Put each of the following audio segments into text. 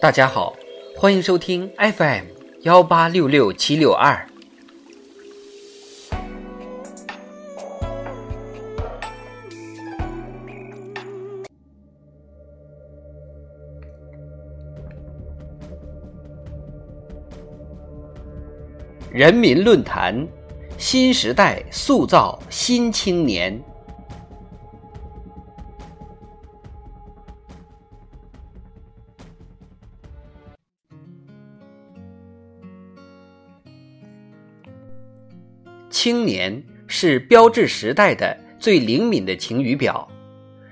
大家好，欢迎收听 FM 幺八六六七六二。人民论坛，新时代塑造新青年。青年是标志时代的最灵敏的晴雨表，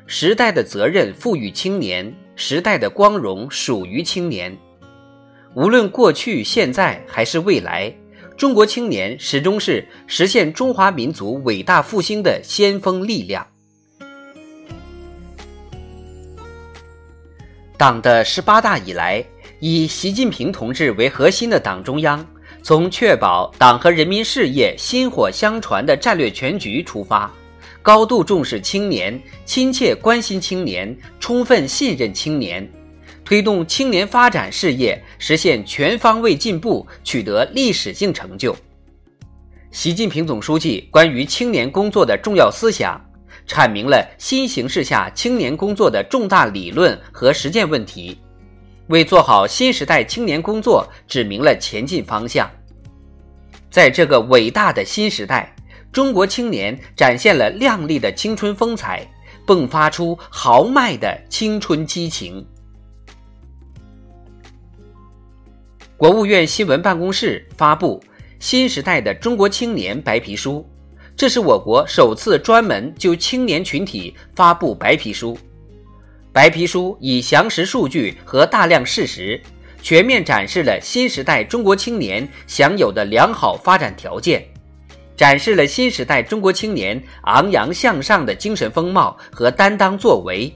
时代的责任赋予青年，时代的光荣属于青年。无论过去、现在还是未来，中国青年始终是实现中华民族伟大复兴的先锋力量。党的十八大以来，以习近平同志为核心的党中央。从确保党和人民事业薪火相传的战略全局出发，高度重视青年，亲切关心青年，充分信任青年，推动青年发展事业实现全方位进步，取得历史性成就。习近平总书记关于青年工作的重要思想，阐明了新形势下青年工作的重大理论和实践问题。为做好新时代青年工作指明了前进方向。在这个伟大的新时代，中国青年展现了亮丽的青春风采，迸发出豪迈的青春激情。国务院新闻办公室发布《新时代的中国青年白皮书》，这是我国首次专门就青年群体发布白皮书。白皮书以详实数据和大量事实，全面展示了新时代中国青年享有的良好发展条件，展示了新时代中国青年昂扬向上的精神风貌和担当作为，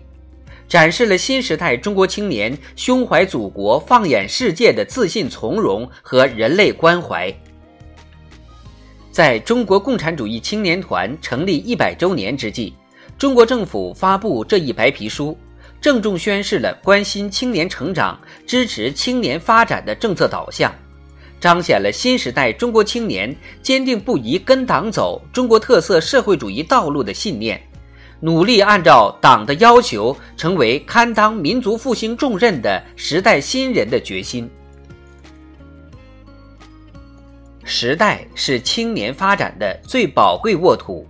展示了新时代中国青年胸怀祖国、放眼世界的自信从容和人类关怀。在中国共产主义青年团成立一百周年之际，中国政府发布这一白皮书。郑重宣示了关心青年成长、支持青年发展的政策导向，彰显了新时代中国青年坚定不移跟党走中国特色社会主义道路的信念，努力按照党的要求成为堪当民族复兴重任的时代新人的决心。时代是青年发展的最宝贵沃土，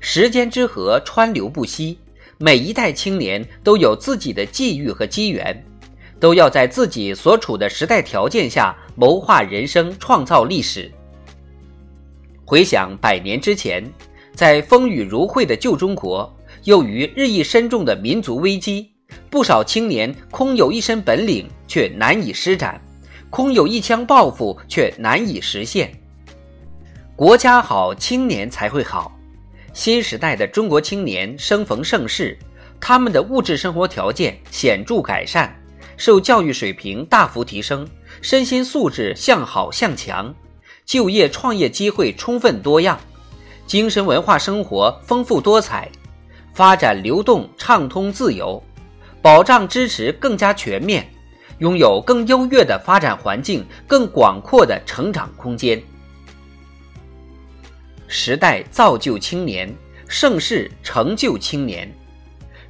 时间之河川流不息。每一代青年都有自己的际遇和机缘，都要在自己所处的时代条件下谋划人生、创造历史。回想百年之前，在风雨如晦的旧中国，又于日益深重的民族危机，不少青年空有一身本领却难以施展，空有一腔抱负却难以实现。国家好，青年才会好。新时代的中国青年生逢盛世，他们的物质生活条件显著改善，受教育水平大幅提升，身心素质向好向强，就业创业机会充分多样，精神文化生活丰富多彩，发展流动畅通自由，保障支持更加全面，拥有更优越的发展环境，更广阔的成长空间。时代造就青年，盛世成就青年。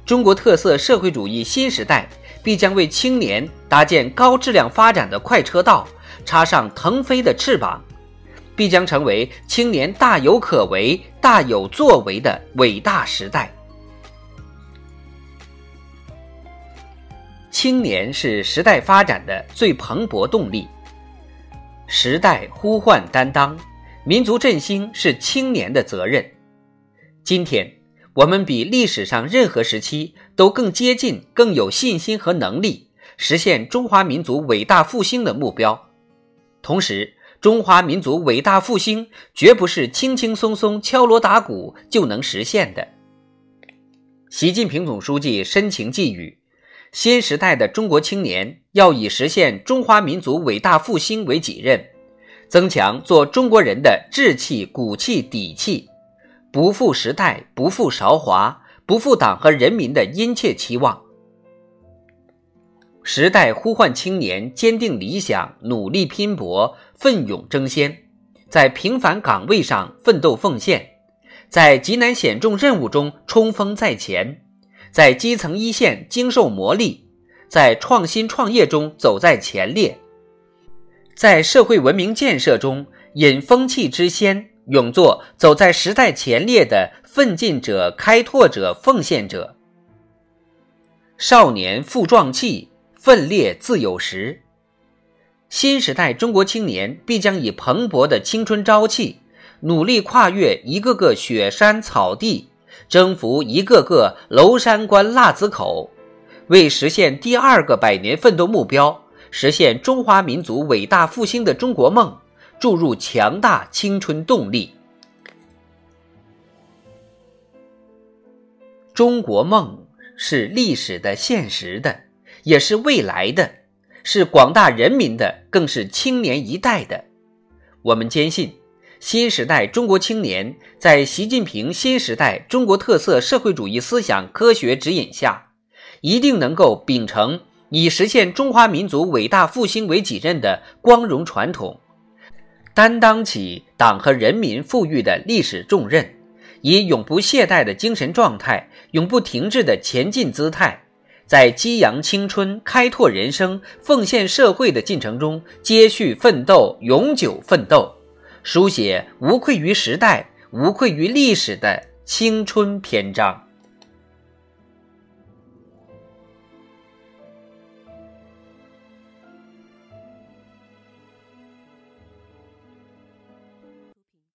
中国特色社会主义新时代必将为青年搭建高质量发展的快车道，插上腾飞的翅膀，必将成为青年大有可为、大有作为的伟大时代。青年是时代发展的最蓬勃动力，时代呼唤担当。民族振兴是青年的责任。今天，我们比历史上任何时期都更接近、更有信心和能力实现中华民族伟大复兴的目标。同时，中华民族伟大复兴绝不是轻轻松松敲锣打鼓就能实现的。习近平总书记深情寄语：新时代的中国青年要以实现中华民族伟大复兴为己任。增强做中国人的志气、骨气、底气，不负时代、不负韶华、不负党和人民的殷切期望。时代呼唤青年坚定理想、努力拼搏、奋勇争先，在平凡岗位上奋斗奉献，在极难险重任务中冲锋在前，在基层一线经受磨砺，在创新创业中走在前列，在社会文明建设中引风气之先，勇做走在时代前列的奋进者、开拓者、奉献者。少年负壮气。奋烈自有时，新时代中国青年必将以蓬勃的青春朝气，努力跨越一个个雪山草地，征服一个个娄山关腊子口，为实现第二个百年奋斗目标，实现中华民族伟大复兴的中国梦，注入强大青春动力。中国梦是历史的、现实的。也是未来的，是广大人民的，更是青年一代的。我们坚信，新时代中国青年在习近平新时代中国特色社会主义思想科学指引下，一定能够秉承以实现中华民族伟大复兴为己任的光荣传统，担当起党和人民赋予的历史重任，以永不懈怠的精神状态，永不停滞的前进姿态。在激扬青春、开拓人生、奉献社会的进程中，接续奋斗、永久奋斗，书写无愧于时代、无愧于历史的青春篇章。